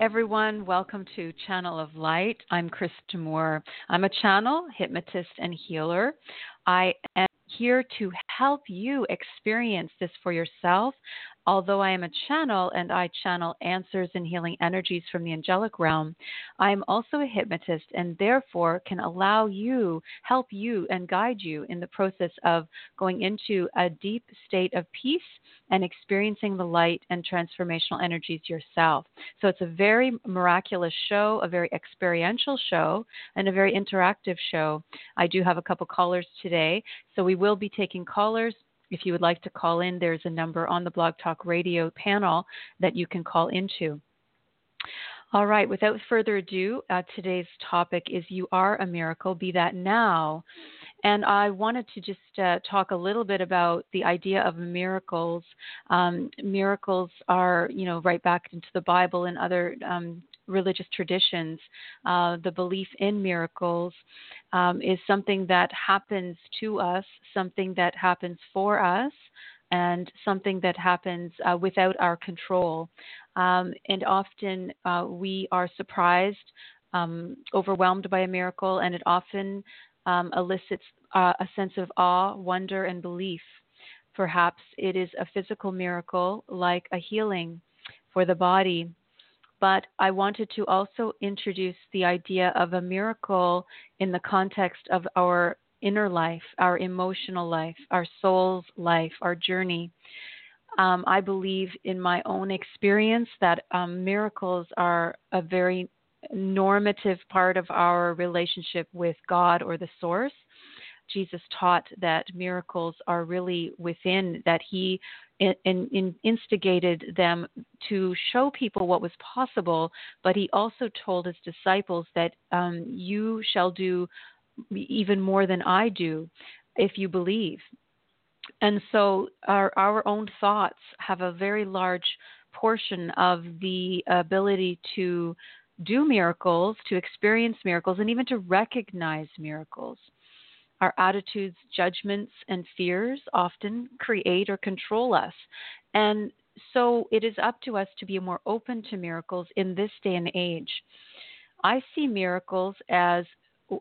everyone. Welcome to Channel of Light. I'm Krista Moore. I'm a channel, hypnotist, and healer. I am here to help you experience this for yourself. Although I am a channel and I channel answers and healing energies from the angelic realm, I am also a hypnotist and therefore can allow you, help you, and guide you in the process of going into a deep state of peace and experiencing the light and transformational energies yourself. So it's a very miraculous show, a very experiential show, and a very interactive show. I do have a couple callers today, so we will be taking callers. If you would like to call in, there's a number on the Blog Talk Radio panel that you can call into. All right, without further ado, uh, today's topic is You Are a Miracle, Be That Now. And I wanted to just uh, talk a little bit about the idea of miracles. Um, miracles are, you know, right back into the Bible and other um, religious traditions. Uh, the belief in miracles um, is something that happens to us, something that happens for us, and something that happens uh, without our control. Um, and often uh, we are surprised, um, overwhelmed by a miracle, and it often um, elicits uh, a sense of awe, wonder, and belief. Perhaps it is a physical miracle like a healing for the body. But I wanted to also introduce the idea of a miracle in the context of our inner life, our emotional life, our soul's life, our journey. Um, I believe in my own experience that um, miracles are a very normative part of our relationship with God or the source. Jesus taught that miracles are really within, that he in, in, instigated them to show people what was possible, but he also told his disciples that um, you shall do even more than I do if you believe. And so our, our own thoughts have a very large portion of the ability to do miracles, to experience miracles, and even to recognize miracles. Our attitudes, judgments, and fears often create or control us. And so it is up to us to be more open to miracles in this day and age. I see miracles as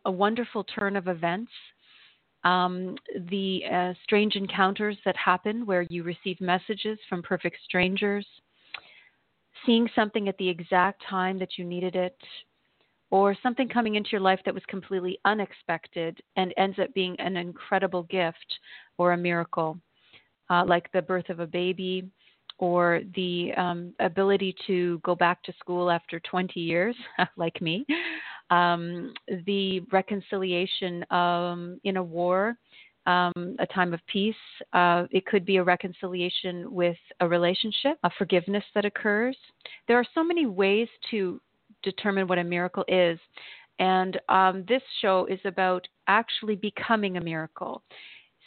a wonderful turn of events. Um, the uh, strange encounters that happen where you receive messages from perfect strangers, seeing something at the exact time that you needed it, or something coming into your life that was completely unexpected and ends up being an incredible gift or a miracle, uh, like the birth of a baby or the um, ability to go back to school after 20 years, like me, um, the reconciliation um, in a war, um, a time of peace. Uh, it could be a reconciliation with a relationship, a forgiveness that occurs. There are so many ways to determine what a miracle is. And um, this show is about actually becoming a miracle.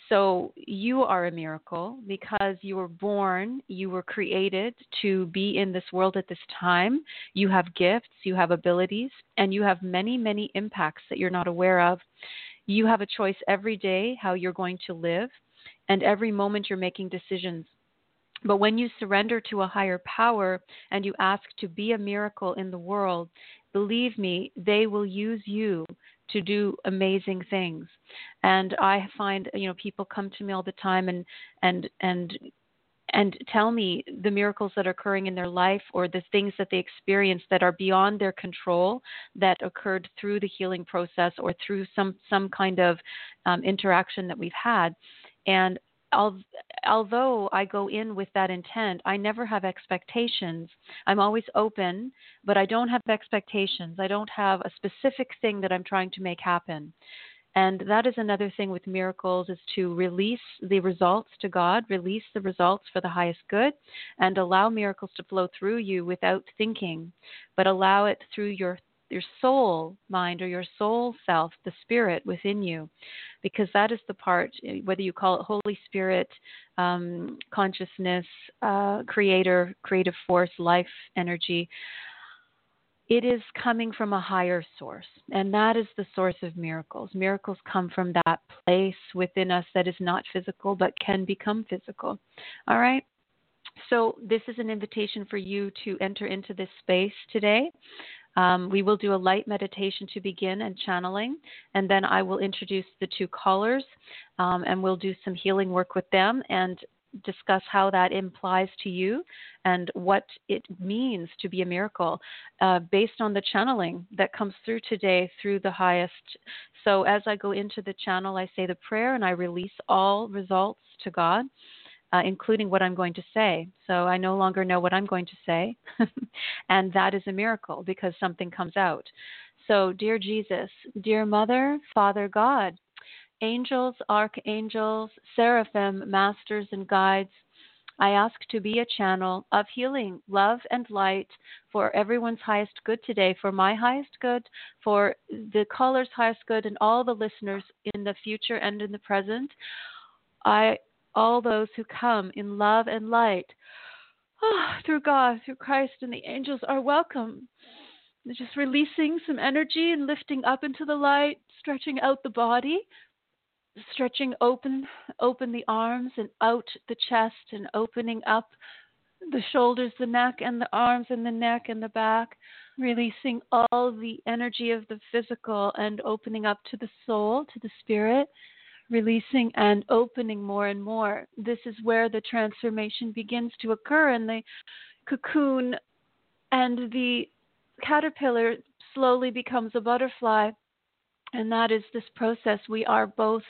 So you are a miracle because you were born, you were created to be in this world at this time. You have gifts, you have abilities, and you have many, many impacts that you're not aware of. You have a choice every day how you're going to live, and every moment you're making decisions. But when you surrender to a higher power and you ask to be a miracle in the world, believe me, they will use you to do amazing things. And I find, you know, people come to me all the time and and and and tell me the miracles that are occurring in their life or the things that they experience that are beyond their control that occurred through the healing process or through some some kind of um, interaction that we've had and although I go in with that intent, I never have expectations. I'm always open, but I don't have expectations. I don't have a specific thing that I'm trying to make happen. And that is another thing with miracles is to release the results to God, release the results for the highest good, and allow miracles to flow through you without thinking, but allow it through your your soul mind or your soul self, the spirit within you, because that is the part, whether you call it Holy Spirit, um, consciousness, uh, creator, creative force, life energy. It is coming from a higher source, and that is the source of miracles. Miracles come from that place within us that is not physical but can become physical. All right? So, this is an invitation for you to enter into this space today. Um, we will do a light meditation to begin and channeling, and then I will introduce the two callers um, and we'll do some healing work with them and discuss how that implies to you and what it means to be a miracle uh, based on the channeling that comes through today through the highest. So, as I go into the channel, I say the prayer and I release all results to God uh, including what I'm going to say. So I no longer know what I'm going to say. and that is a miracle because something comes out. So, dear Jesus, dear Mother, Father God, angels, archangels, seraphim, masters, and guides, I ask to be a channel of healing, love, and light for everyone's highest good today, for my highest good, for the caller's highest good, and all the listeners in the future and in the present. I all those who come in love and light oh, through God, through Christ, and the angels are welcome. Just releasing some energy and lifting up into the light, stretching out the body, stretching open, open the arms and out the chest, and opening up the shoulders, the neck, and the arms, and the neck and the back, releasing all the energy of the physical and opening up to the soul, to the spirit releasing and opening more and more. This is where the transformation begins to occur, and the cocoon and the caterpillar slowly becomes a butterfly. And that is this process we are both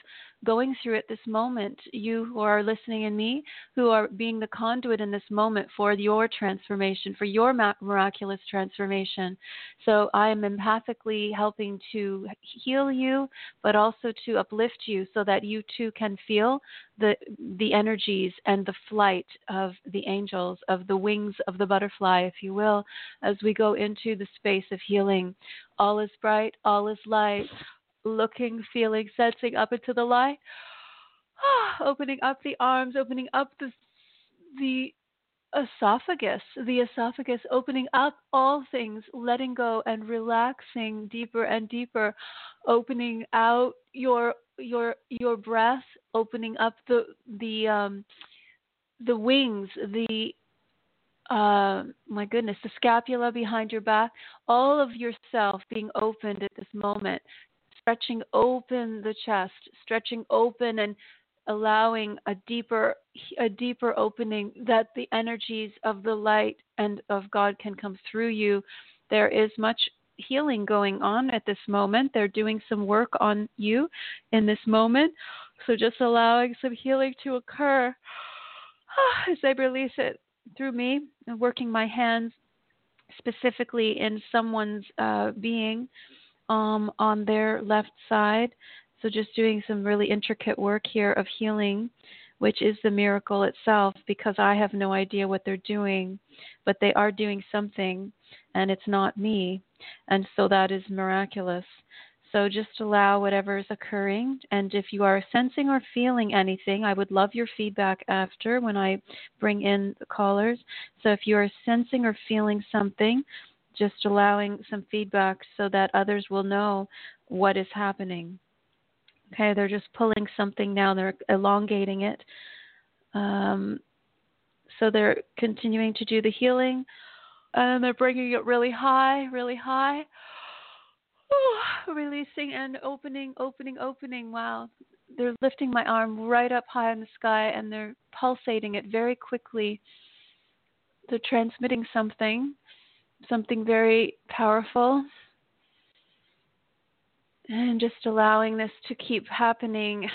going through at this moment. You who are listening and me who are being the conduit in this moment for your transformation, for your miraculous transformation. So I am empathically helping to heal you, but also to uplift you so that you too can feel the the energies and the flight of the angels, of the wings of the butterfly, if you will, as we go into the space of healing. All is bright, all is light looking, feeling, sensing up into the light. opening up the arms, opening up the the esophagus, the esophagus, opening up all things, letting go and relaxing deeper and deeper, opening out your your your breath, opening up the the um, the wings, the uh, my goodness, the scapula behind your back, all of yourself being opened at this moment stretching open the chest, stretching open and allowing a deeper a deeper opening that the energies of the light and of God can come through you. There is much healing going on at this moment. They're doing some work on you in this moment. So just allowing some healing to occur as I release it through me and working my hands specifically in someone's uh, being um, on their left side. So, just doing some really intricate work here of healing, which is the miracle itself, because I have no idea what they're doing, but they are doing something, and it's not me. And so that is miraculous. So just allow whatever is occurring. And if you are sensing or feeling anything, I would love your feedback after when I bring in the callers. So if you are sensing or feeling something, just allowing some feedback so that others will know what is happening. Okay, they're just pulling something now, they're elongating it. Um, so they're continuing to do the healing, and they're bringing it really high, really high. Releasing and opening, opening, opening. Wow. They're lifting my arm right up high in the sky and they're pulsating it very quickly. They're transmitting something something very powerful. And just allowing this to keep happening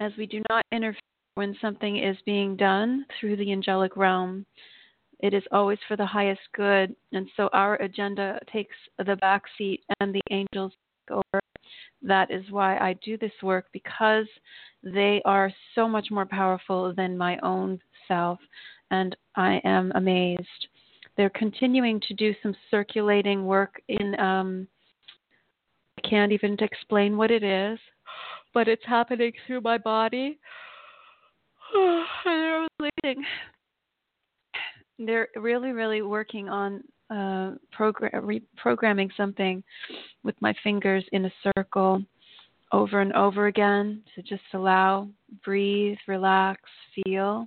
as we do not interfere when something is being done through the angelic realm. It is always for the highest good. And so our agenda takes the back seat and the angels take over. That is why I do this work because they are so much more powerful than my own self. And I am amazed they're continuing to do some circulating work in. Um, I can't even explain what it is, but it's happening through my body. they're releasing. They're really, really working on uh, program, reprogramming something with my fingers in a circle over and over again. So just allow, breathe, relax, feel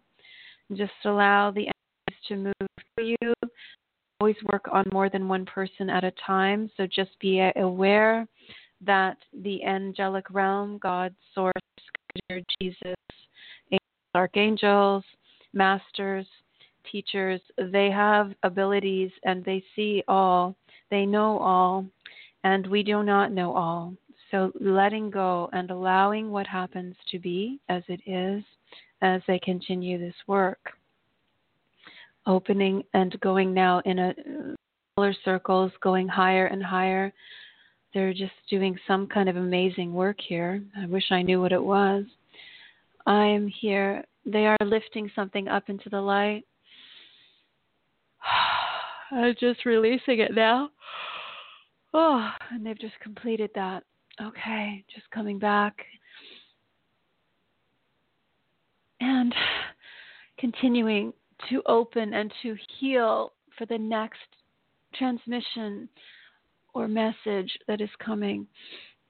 And Just allow the energies to move through you. Always work on more than one person at a time. So just be aware that the angelic realm, God, Source, Jesus, archangels, masters, teachers, they have abilities and they see all, they know all, and we do not know all. So letting go and allowing what happens to be as it is as they continue this work. Opening and going now in a smaller circles, going higher and higher. They're just doing some kind of amazing work here. I wish I knew what it was. I am here. They are lifting something up into the light. I'm just releasing it now. Oh, and they've just completed that. Okay, just coming back. And continuing to open and to heal for the next transmission or message that is coming.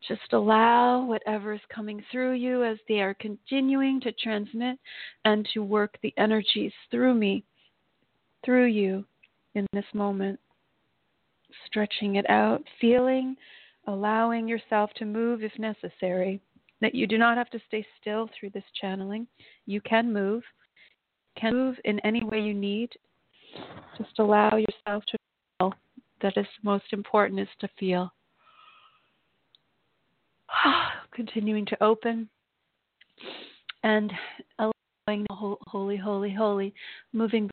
Just allow whatever is coming through you as they are continuing to transmit and to work the energies through me, through you in this moment. Stretching it out, feeling, allowing yourself to move if necessary. That you do not have to stay still through this channeling. You can move, can move in any way you need. Just allow yourself to feel. That is most important is to feel. continuing to open and allowing the holy, holy, holy, moving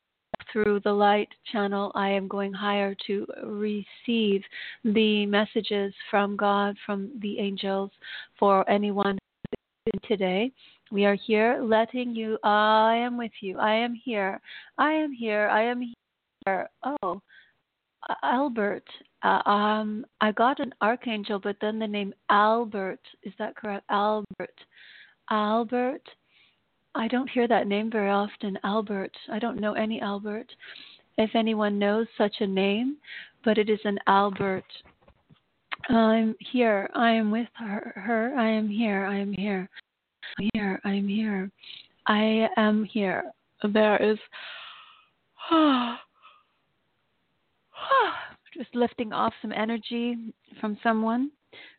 through the light channel. I am going higher to receive the messages from God, from the angels, for anyone today. We are here letting you, I am with you. I am here. I am here. I am here. Oh, Albert, uh, um, I got an archangel, but then the name Albert. Is that correct? Albert. Albert. I don't hear that name very often. Albert. I don't know any Albert. If anyone knows such a name, but it is an Albert. I'm here. I am with her. her. I am here. I am here. I'm here. I am here. I am here. There is. just lifting off some energy from someone,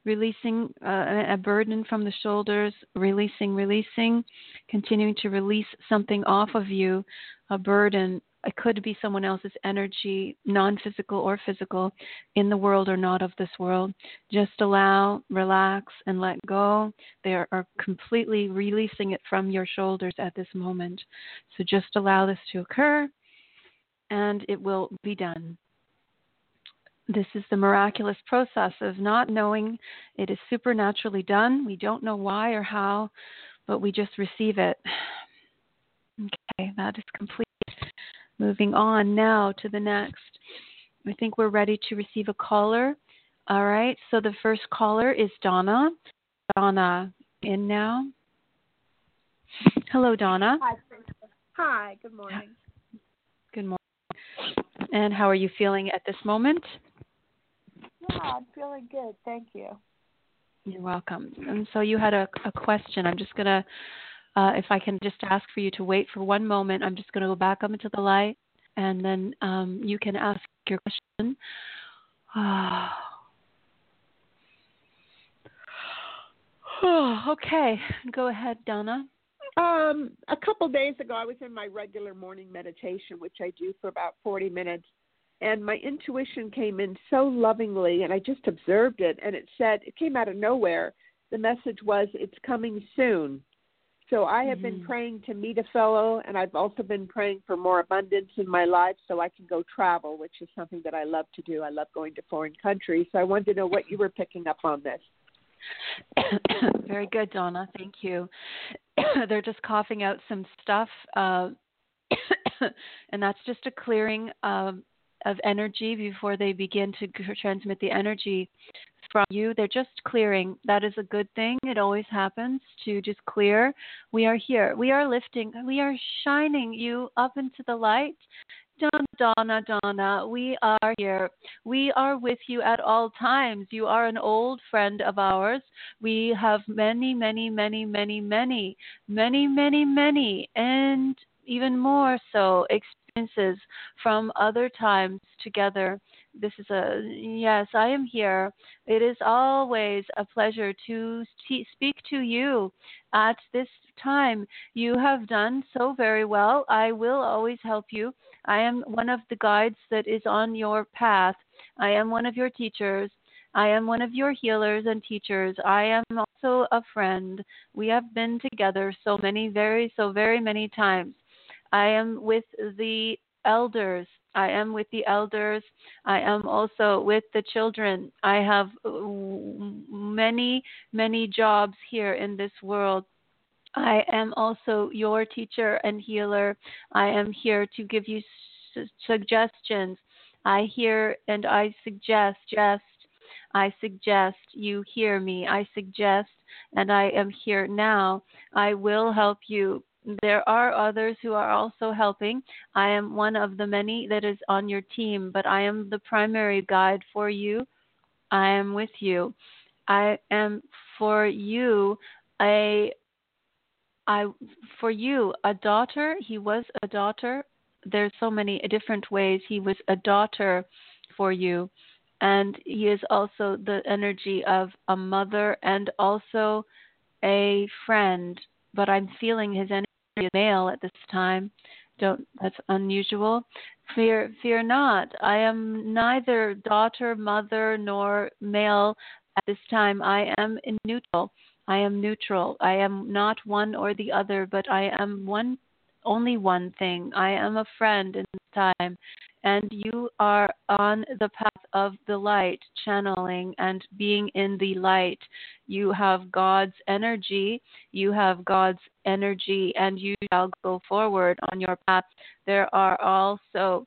releasing uh, a burden from the shoulders, releasing, releasing, continuing to release something off of you, a burden. It could be someone else's energy, non physical or physical, in the world or not of this world. Just allow, relax, and let go. They are, are completely releasing it from your shoulders at this moment. So just allow this to occur, and it will be done. This is the miraculous process of not knowing it is supernaturally done. We don't know why or how, but we just receive it. Okay, that is complete. Moving on now to the next. I think we're ready to receive a caller. All right, so the first caller is Donna. Donna, in now. Hello, Donna. Hi. Hi, good morning. Good morning. And how are you feeling at this moment? Yeah, I'm feeling good. Thank you. You're welcome. And so you had a, a question. I'm just going to, uh, if I can just ask for you to wait for one moment, I'm just going to go back up into the light and then um, you can ask your question. okay, go ahead, Donna. Um, a couple days ago, I was in my regular morning meditation, which I do for about 40 minutes and my intuition came in so lovingly and I just observed it and it said it came out of nowhere. The message was it's coming soon. So I have mm-hmm. been praying to meet a fellow and I've also been praying for more abundance in my life so I can go travel, which is something that I love to do. I love going to foreign countries. So I wanted to know what you were picking up on this. Very good, Donna. Thank you. They're just coughing out some stuff, uh, and that's just a clearing um, of energy before they begin to transmit the energy from you. They're just clearing. That is a good thing. It always happens to just clear. We are here. We are lifting. We are shining you up into the light. Donna, Donna, Donna, we are here. We are with you at all times. You are an old friend of ours. We have many, many, many, many, many, many, many, many, and even more so experiences from other times together. This is a yes, I am here. It is always a pleasure to speak to you at this time. You have done so very well. I will always help you. I am one of the guides that is on your path. I am one of your teachers. I am one of your healers and teachers. I am also a friend. We have been together so many, very, so very many times. I am with the elders. I am with the elders. I am also with the children. I have uh, many, many jobs here in this world. I am also your teacher and healer. I am here to give you su- suggestions. I hear and I suggest, just I suggest you hear me. I suggest, and I am here now. I will help you. There are others who are also helping. I am one of the many that is on your team, but I am the primary guide for you. I am with you. I am for you a I for you a daughter. He was a daughter. There's so many different ways he was a daughter for you and he is also the energy of a mother and also a friend. But I'm feeling his energy is male at this time. Don't that's unusual. Fear fear not. I am neither daughter, mother, nor male at this time. I am neutral. I am neutral. I am not one or the other, but I am one only one thing. I am a friend in this time, and you are on the path of the light, channeling and being in the light. You have God's energy, you have God's energy, and you shall go forward on your path. There are also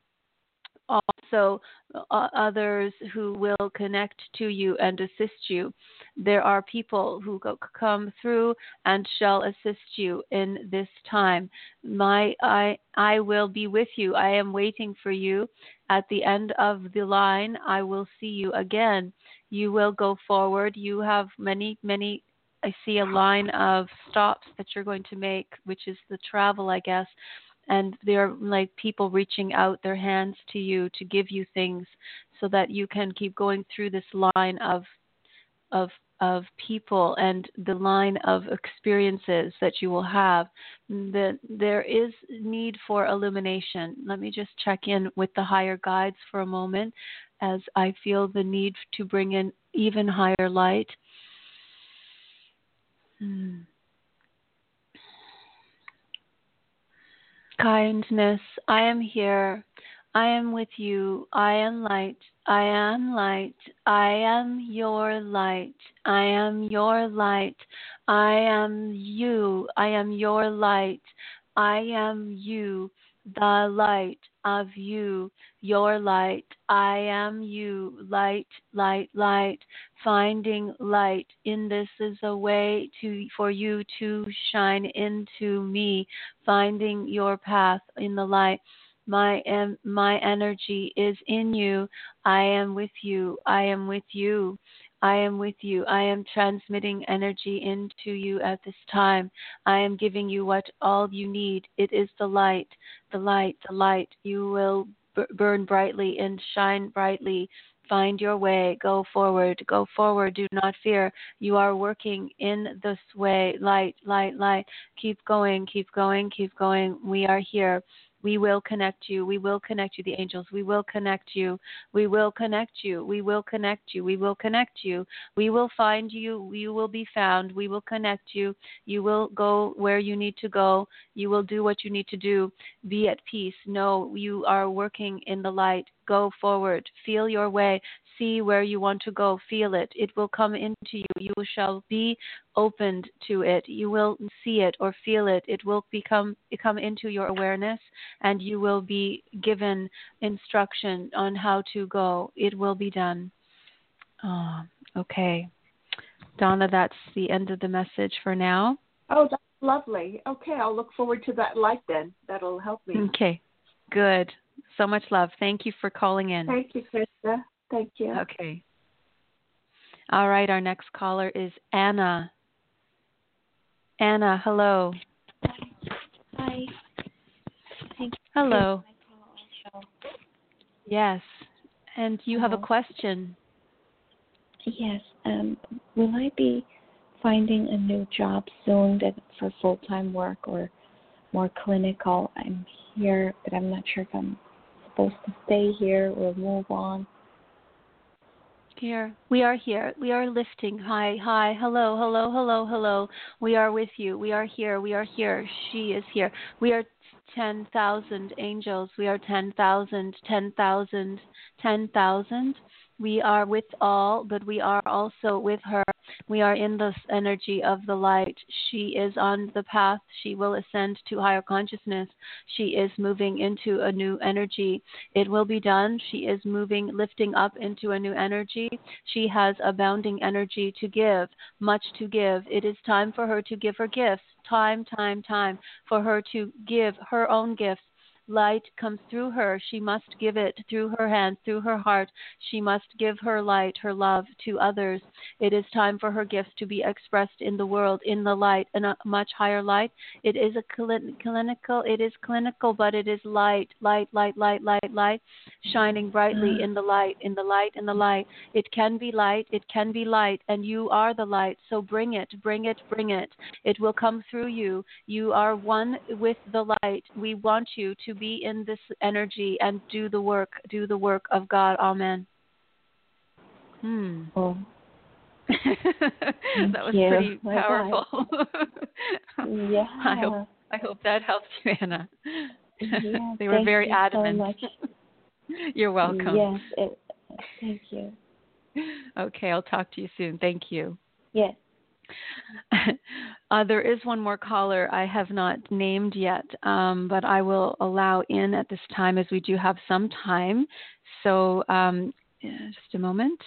also uh, others who will connect to you and assist you. There are people who go, come through and shall assist you in this time. My I I will be with you. I am waiting for you at the end of the line. I will see you again. You will go forward. You have many many I see a line of stops that you're going to make, which is the travel, I guess and they're like people reaching out their hands to you to give you things so that you can keep going through this line of of of people and the line of experiences that you will have. That there is need for illumination. Let me just check in with the higher guides for a moment as i feel the need to bring in even higher light. Hmm. Kindness, I am here. I am with you. I am light. I am light. I am your light. I am your light. I am you. I am your light. I am you the light of you, your light. I am you, light, light, light. Finding light in this is a way to for you to shine into me, finding your path in the light. My my energy is in you. I am with you. I am with you. I am with you. I am transmitting energy into you at this time. I am giving you what all you need. It is the light, the light, the light. You will b- burn brightly and shine brightly. Find your way. Go forward. Go forward. Do not fear. You are working in this way. Light, light, light. Keep going. Keep going. Keep going. We are here. We will connect you. We will connect you, the angels. We will connect you. We will connect you. We will connect you. We will connect you. We will find you. You will be found. We will connect you. You will go where you need to go. You will do what you need to do. Be at peace. Know you are working in the light. Go forward. Feel your way see where you want to go. Feel it. It will come into you. You shall be opened to it. You will see it or feel it. It will become come into your awareness, and you will be given instruction on how to go. It will be done. Oh, okay, Donna. That's the end of the message for now. Oh, that's lovely. Okay, I'll look forward to that light then. That'll help me. Okay, good. So much love. Thank you for calling in. Thank you, Krista. Thank you. Okay. All right, our next caller is Anna. Anna, hello. Hi. Hello. Yes. And you have a question. Yes. Um, will I be finding a new job soon that for full time work or more clinical? I'm here, but I'm not sure if I'm supposed to stay here or move on. Here. We are here. We are lifting. Hi, hi. Hello, hello, hello, hello. We are with you. We are here. We are here. She is here. We are 10,000 angels. We are 10,000, 10,000, 10,000. We are with all, but we are also with her. We are in this energy of the light. She is on the path. She will ascend to higher consciousness. She is moving into a new energy. It will be done. She is moving, lifting up into a new energy. She has abounding energy to give, much to give. It is time for her to give her gifts. Time, time, time for her to give her own gifts light comes through her, she must give it through her hands, through her heart. She must give her light, her love to others. It is time for her gifts to be expressed in the world, in the light, in a much higher light. It is a clinical, it is clinical, but it is light, light, light, light, light, light, shining brightly mm. in the light, in the light, in the light. It can be light, it can be light, and you are the light. So bring it, bring it, bring it. It will come through you. You are one with the light. We want you to be in this energy and do the work, do the work of God. Amen. Hmm. Oh. that was you. pretty My powerful. yeah. I hope I hope that helps you, Anna. Yeah, they were thank very you so adamant. much. You're welcome. Yes, it, thank you. Okay, I'll talk to you soon. Thank you. Yes. uh, there is one more caller I have not named yet, um, but I will allow in at this time as we do have some time. So, um, just a moment.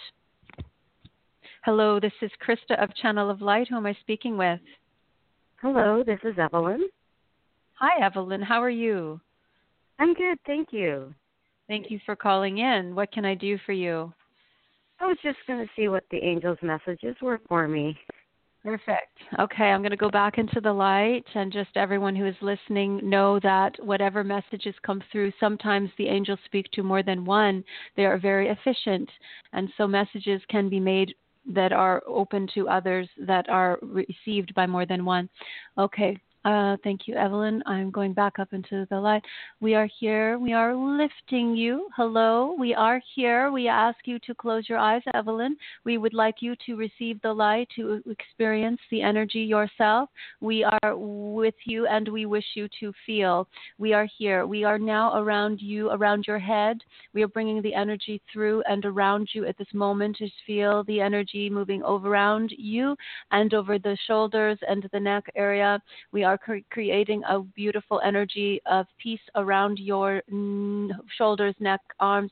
Hello, this is Krista of Channel of Light. Who am I speaking with? Hello, this is Evelyn. Hi, Evelyn. How are you? I'm good, thank you. Thank you for calling in. What can I do for you? I was just going to see what the angels' messages were for me. Perfect. Okay, I'm going to go back into the light and just everyone who is listening know that whatever messages come through, sometimes the angels speak to more than one. They are very efficient. And so messages can be made that are open to others that are received by more than one. Okay, uh, thank you, Evelyn. I'm going back up into the light. We are here. We are lifting you. Hello. We are here. We ask you to close your eyes, Evelyn. We would like you to receive the light, to experience the energy yourself. We are with you and we wish you to feel. We are here. We are now around you, around your head. We are bringing the energy through and around you at this moment. Just feel the energy moving over around you and over the shoulders and the neck area. We are cre- creating a beautiful energy of peace around your mm, shoulders, neck, arms.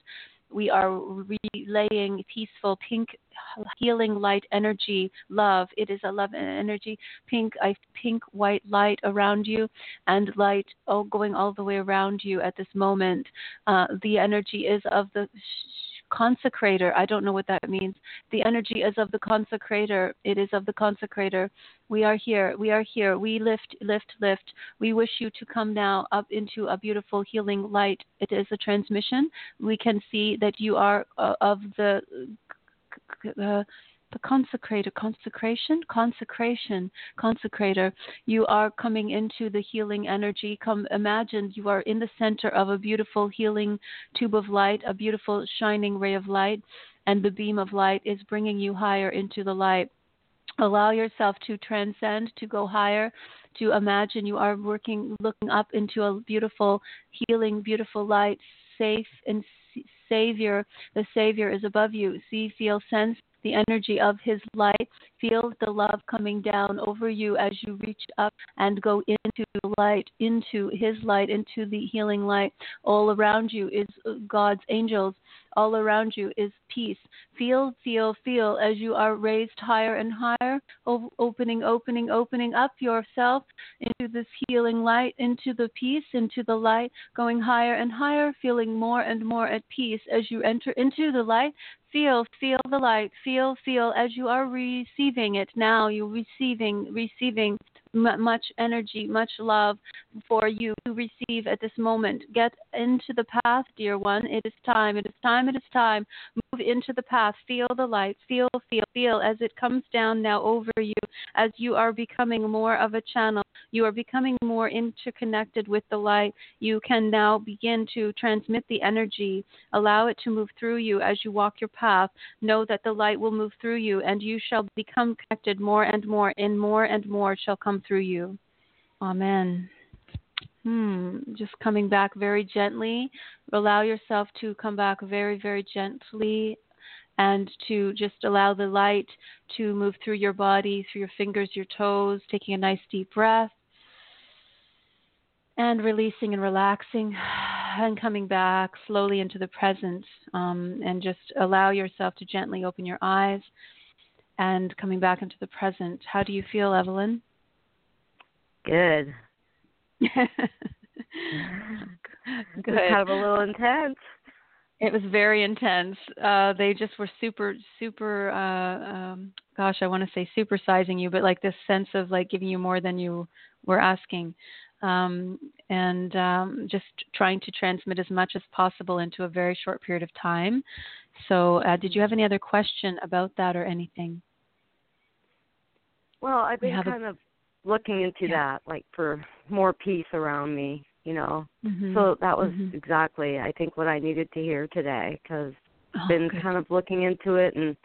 We are relaying peaceful pink healing light energy, love. It is a love energy, pink, I pink white light around you, and light all going all the way around you at this moment. Uh, the energy is of the consecrator. I don't know what that means. The energy is of the consecrator. It is of the consecrator. We are here. We are here. We lift, lift, lift. We wish you to come now up into a beautiful healing light. It is a transmission. We can see that you are uh, of the. Uh, the consecrator, consecration, consecration, consecrator. You are coming into the healing energy. Come, imagine you are in the center of a beautiful healing tube of light, a beautiful shining ray of light, and the beam of light is bringing you higher into the light. Allow yourself to transcend, to go higher, to imagine you are working, looking up into a beautiful, healing, beautiful light, safe and Savior. The Savior is above you. See, feel, sense the energy of His light. Feel the love coming down over you as you reach up and go into the light, into His light, into the healing light. All around you is God's angels. All around you is peace. Feel, feel, feel as you are raised higher and higher, opening, opening, opening up yourself into this healing light, into the peace, into the light, going higher and higher, feeling more and more at peace as you enter into the light. Feel, feel the light. Feel, feel as you are receiving it now. You're receiving, receiving, m- much energy, much love for you to receive at this moment. Get into the path, dear one. It is time. It is time. It is time. Move into the path. Feel the light. Feel, feel, feel as it comes down now over you, as you are becoming more of a channel. You are becoming more interconnected with the light. You can now begin to transmit the energy. Allow it to move through you as you walk your path. Know that the light will move through you, and you shall become connected more and more, and more and more shall come through you. Amen. Hmm. Just coming back very gently. Allow yourself to come back very, very gently and to just allow the light to move through your body, through your fingers, your toes, taking a nice deep breath. And releasing and relaxing and coming back slowly into the present. Um, and just allow yourself to gently open your eyes and coming back into the present. How do you feel, Evelyn? Good. Good. Kind of a little intense. It was very intense. Uh, they just were super, super. Uh, um, gosh, I want to say supersizing you, but like this sense of like giving you more than you were asking, um, and um, just trying to transmit as much as possible into a very short period of time. So, uh, did you have any other question about that or anything? Well, I've been have a- kind of looking into Yeah. that, like for more peace around me, you know. Mhm. So that was Mhm. exactly, I think, what I needed to hear today because Oh, been good. kind of looking into it and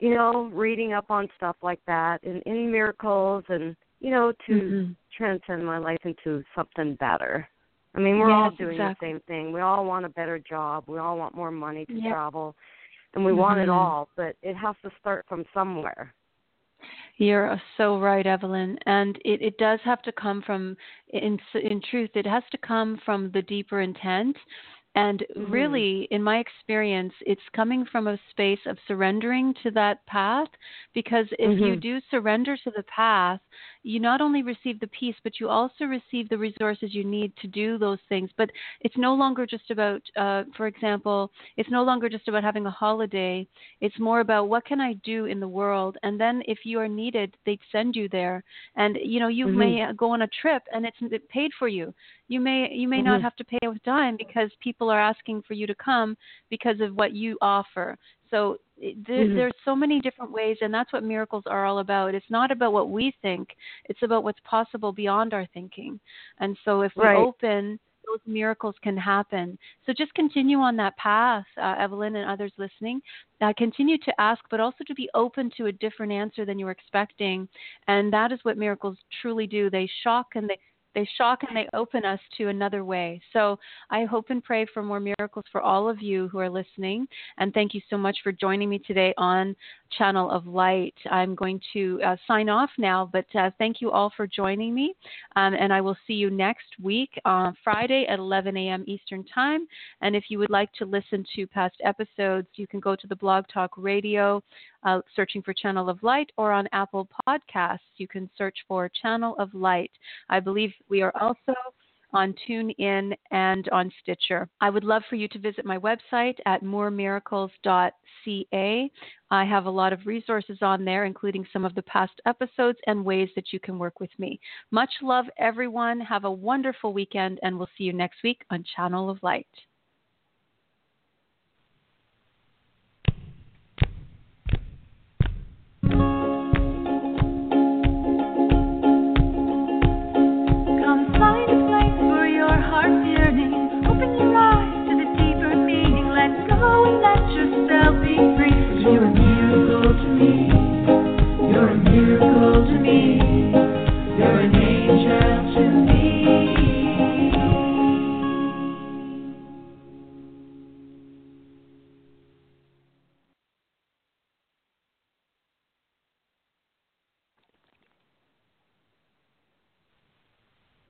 you know reading up on stuff like that and in miracles and you know to Mhm. transcend my life into something better i mean we're all doing exactly. the same thing we all want a better job we all want more money to Yep. travel and we want it Mhm. all but it has to start from somewhere You're so right, Evelyn. And it, it does have to come from, in, in truth, it has to come from the deeper intent. And really, in my experience, it's coming from a space of surrendering to that path. Because if you Mhm. do surrender to the path, you not only receive the peace, but you also receive the resources you need to do those things. But it's no longer just about, uh, for example, it's no longer just about having a holiday. It's more about what can I do in the world. And then if you are needed, they send you there. And you know, you Mhm. may go on a trip and it's paid for you. You may you may not Mhm. have to pay with dime because people are asking for you to come because of what you offer. So there, Mhm. there's so many different ways, and that's what miracles are all about. It's not about what we think; it's about what's possible beyond our thinking. And so, if we Right. open, those miracles can happen. So just continue on that path, uh, Evelyn, and others listening. Uh, continue to ask, but also to be open to a different answer than you were expecting. And that is what miracles truly do. They shock and they they shock and they open us to another way. So I hope and pray for more miracles for all of you who are listening. And thank you so much for joining me today on Channel of Light. I'm going to uh, sign off now, but uh, thank you all for joining me. Um, and I will see you next week on Friday at 11 a.m. Eastern Time. And if you would like to listen to past episodes, you can go to the Blog Talk Radio, uh, searching for Channel of Light, or on Apple Podcasts, you can search for Channel of Light. I believe we are also on TuneIn and on Stitcher. I would love for you to visit my website at mooremiracles.ca. I have a lot of resources on there, including some of the past episodes and ways that you can work with me. Much love, everyone. Have a wonderful weekend, and we'll see you next week on Channel of Light.